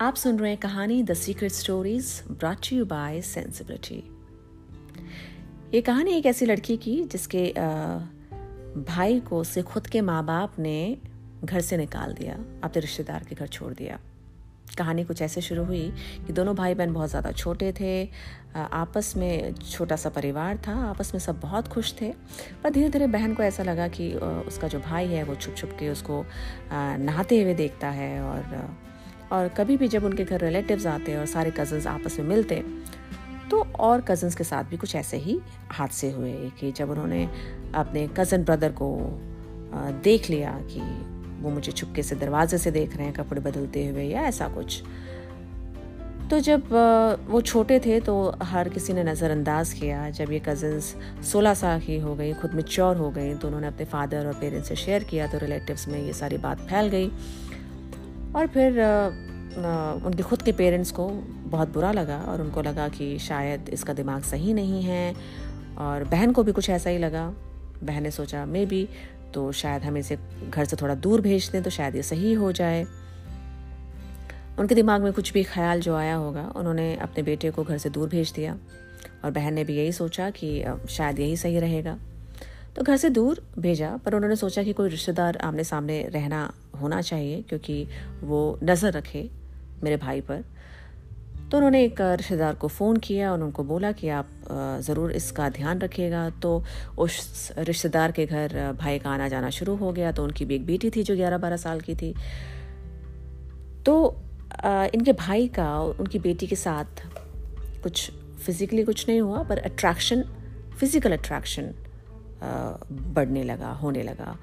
आप सुन रहे हैं कहानी the secret stories brought you by sensibility ये कहानी एक ऐसी लड़की की जिसके भाई को से खुद के माँ बाप ने घर से निकाल दिया, अपने रिश्तेदार के घर छोड़ दिया। कहानी कुछ ऐसे शुरू हुई कि दोनों भाई बहन बहुत ज़्यादा छोटे थे आपस में छोटा सा परिवार था, आपस में सब बहुत खुश थे, पर धीरे धीरे बहन को ऐसा लगा कि उसका जो भाई है वो छुप छुप के उसको नहाते हुए देखता है और और कभी भी जब उनके घर रिलेटिव्स आते और सारे कज़न्स आपस में मिलते तो और कज़न्स के साथ भी कुछ ऐसे ही हादसे हुए कि जब उन्होंने अपने कज़न ब्रदर को देख लिया कि वो मुझे छुपके से दरवाजे से देख रहे हैं, कपड़े बदलते हुए या ऐसा कुछ। तो जब वो छोटे थे तो हर किसी ने नज़रअंदाज किया। जब ये कज़न्स 16 साल की हो गई, खुद में चौर हो गई तो उन्होंने अपने फादर और पेरेंट्स से शेयर किया तो रिलेटिव्स में ये सारी बात फैल गई। और फिर उनके खुद के पेरेंट्स को बहुत बुरा लगा और उनको लगा कि शायद इसका दिमाग सही नहीं है और बहन को भी कुछ ऐसा ही लगा। बहन ने सोचा, मे बी तो शायद हम इसे घर से थोड़ा दूर भेज दें तो शायद ये सही हो जाए। उनके दिमाग में कुछ भी ख्याल जो आया होगा, उन्होंने अपने बेटे को घर से दूर भेज दिया और बहन ने भी यही सोचा कि शायद यही सही रहेगा। तो घर से दूर भेजा, पर उन्होंने सोचा कि कोई रिश्तेदार आमने सामने रहना होना चाहिए, क्योंकि वो नज़र रखे मेरे भाई पर। तो उन्होंने एक रिश्तेदार को फ़ोन किया और उनको बोला कि आप ज़रूर इसका ध्यान रखिएगा। तो उस रिश्तेदार के घर भाई का आना जाना शुरू हो गया। तो उनकी भी एक बेटी थी जो ग्यारह बारह साल की थी। तो इनके भाई का उनकी बेटी के साथ कुछ फिज़िकली कुछ नहीं हुआ, पर अट्रैक्शन फ़िज़िकल अट्रैक्शन बढ़ने लगा, होने लगा।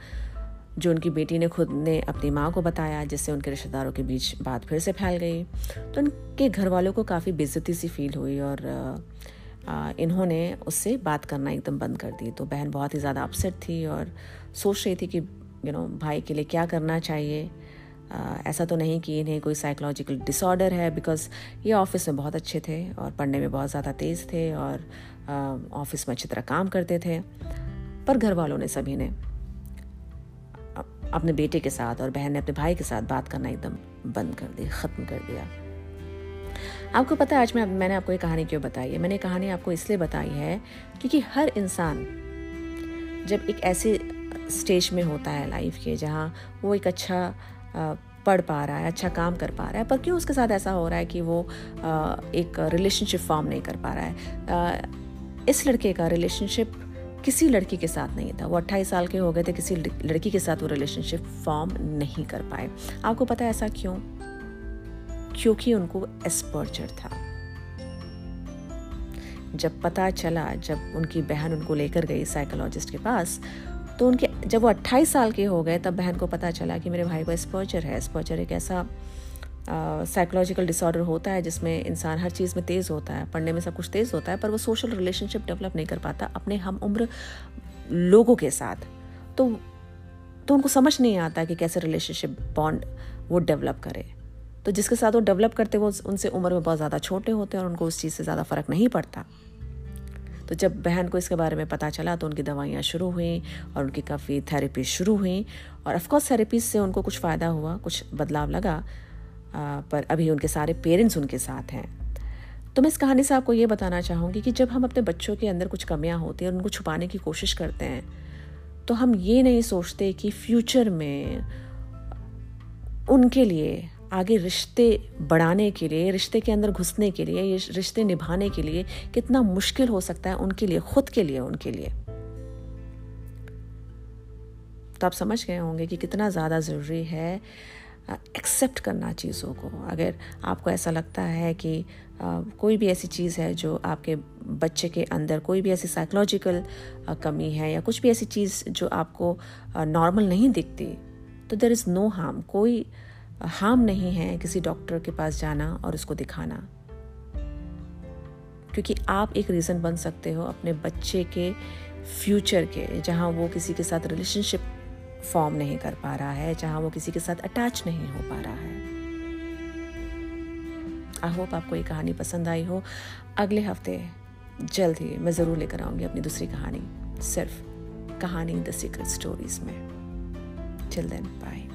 जो उनकी बेटी ने खुद ने अपनी माँ को बताया जिससे उनके रिश्तेदारों के बीच बात फिर से फैल गई। तो उनके घर वालों को काफ़ी बेजती सी फील हुई और इन्होंने उससे बात करना एकदम बंद कर दी। तो बहन बहुत ही ज़्यादा अपसेट थी और सोच रही थी कि यू नो भाई के लिए क्या करना चाहिए? आ, ऐसा तो नहीं कि इन्हें कोई साइकोलॉजिकल डिसऑर्डर है बिकॉज़ ये ऑफ़िस में बहुत अच्छे थे और पढ़ने में बहुत ज़्यादा तेज़ थे और ऑफ़िस में अच्छी तरह काम करते थे। पर घर वालों ने सभी ने अपने बेटे के साथ और बहन ने अपने भाई के साथ बात करना एकदम बंद कर दी ख़त्म कर दिया। आपको पता है, आज मैं मैंने आपको ये कहानी क्यों बताई है? मैंने कहानी आपको इसलिए बताई है क्योंकि हर इंसान जब एक ऐसे स्टेज में होता है लाइफ के जहाँ वो एक अच्छा पढ़ पा रहा है अच्छा काम कर पा रहा है, पर क्यों उसके साथ ऐसा हो रहा है कि वो एक रिलेशनशिप फॉर्म नहीं कर पा रहा है? इस लड़के का रिलेशनशिप किसी लड़की के साथ नहीं था। वो अट्ठाईस साल के हो गए थे, किसी लड़की के साथ वो रिलेशनशिप फॉर्म नहीं कर पाए। आपको पता है ऐसा क्यों? क्योंकि उनको एस्पर्चर था। जब पता चला, जब उनकी बहन उनको लेकर गई साइकोलॉजिस्ट के पास तो उनके, जब वो 28 साल के हो गए, तब बहन को पता चला कि मेरे भाई को एस्पर्चर है। एस्पर्चर एक ऐसा साइकोलॉजिकल डिसऑर्डर होता है, जिसमें इंसान हर चीज़ में तेज़ होता है, पढ़ने में सब कुछ तेज़ होता है, पर वो सोशल रिलेशनशिप डेवलप नहीं कर पाता अपने हम उम्र लोगों के साथ। तो तो उनको समझ नहीं आता कि कैसे रिलेशनशिप बॉन्ड वो डेवलप करे। तो जिसके साथ वो डेवलप करते वो उनसे उम्र में बहुत ज़्यादा छोटे होते हैं और उनको उस चीज़ से ज़्यादा फ़र्क नहीं पड़ता। तो जब बहन को इसके बारे में पता चला तो उनकी दवाइयाँ शुरू हुई और उनकी काफ़ी थेरेपी शुरू हुई और ऑफकोर्स थेरेपी से उनको कुछ फ़ायदा हुआ, कुछ बदलाव लगा पर अभी उनके सारे पेरेंट्स उनके साथ हैं। तो मैं इस कहानी से आपको ये बताना चाहूँगी कि जब हम अपने बच्चों के अंदर कुछ कमियाँ होती हैं और उनको छुपाने की कोशिश करते हैं तो हम ये नहीं सोचते कि फ्यूचर में उनके लिए आगे रिश्ते बढ़ाने के लिए, रिश्ते के अंदर घुसने के लिए, ये रिश्ते निभाने के लिए कितना मुश्किल हो सकता है उनके लिए, खुद के लिए, उनके लिए। तो आप समझ गए होंगे कि कितना ज़्यादा ज़रूरी है एक्सेप्ट करना चीज़ों को। अगर आपको ऐसा लगता है कि कोई भी ऐसी चीज़ है जो आपके बच्चे के अंदर कोई भी ऐसी साइकोलॉजिकल कमी है या कुछ भी ऐसी चीज़ जो आपको नॉर्मल नहीं दिखती तो देर इज़ नो हार्म कोई हार्म नहीं है किसी डॉक्टर के पास जाना और उसको दिखाना। क्योंकि आप एक रीज़न बन सकते हो अपने बच्चे के फ्यूचर के, जहाँ वो किसी के साथ रिलेशनशिप फॉर्म नहीं कर पा रहा है, जहाँ वो किसी के साथ अटैच नहीं हो पा रहा है। आई होप आपको ये कहानी पसंद आई हो। अगले हफ़्ते जल्द ही मैं ज़रूर लेकर आऊँगी अपनी दूसरी कहानी, सिर्फ़ कहानी द सीक्रेट स्टोरीज में। Chill then bye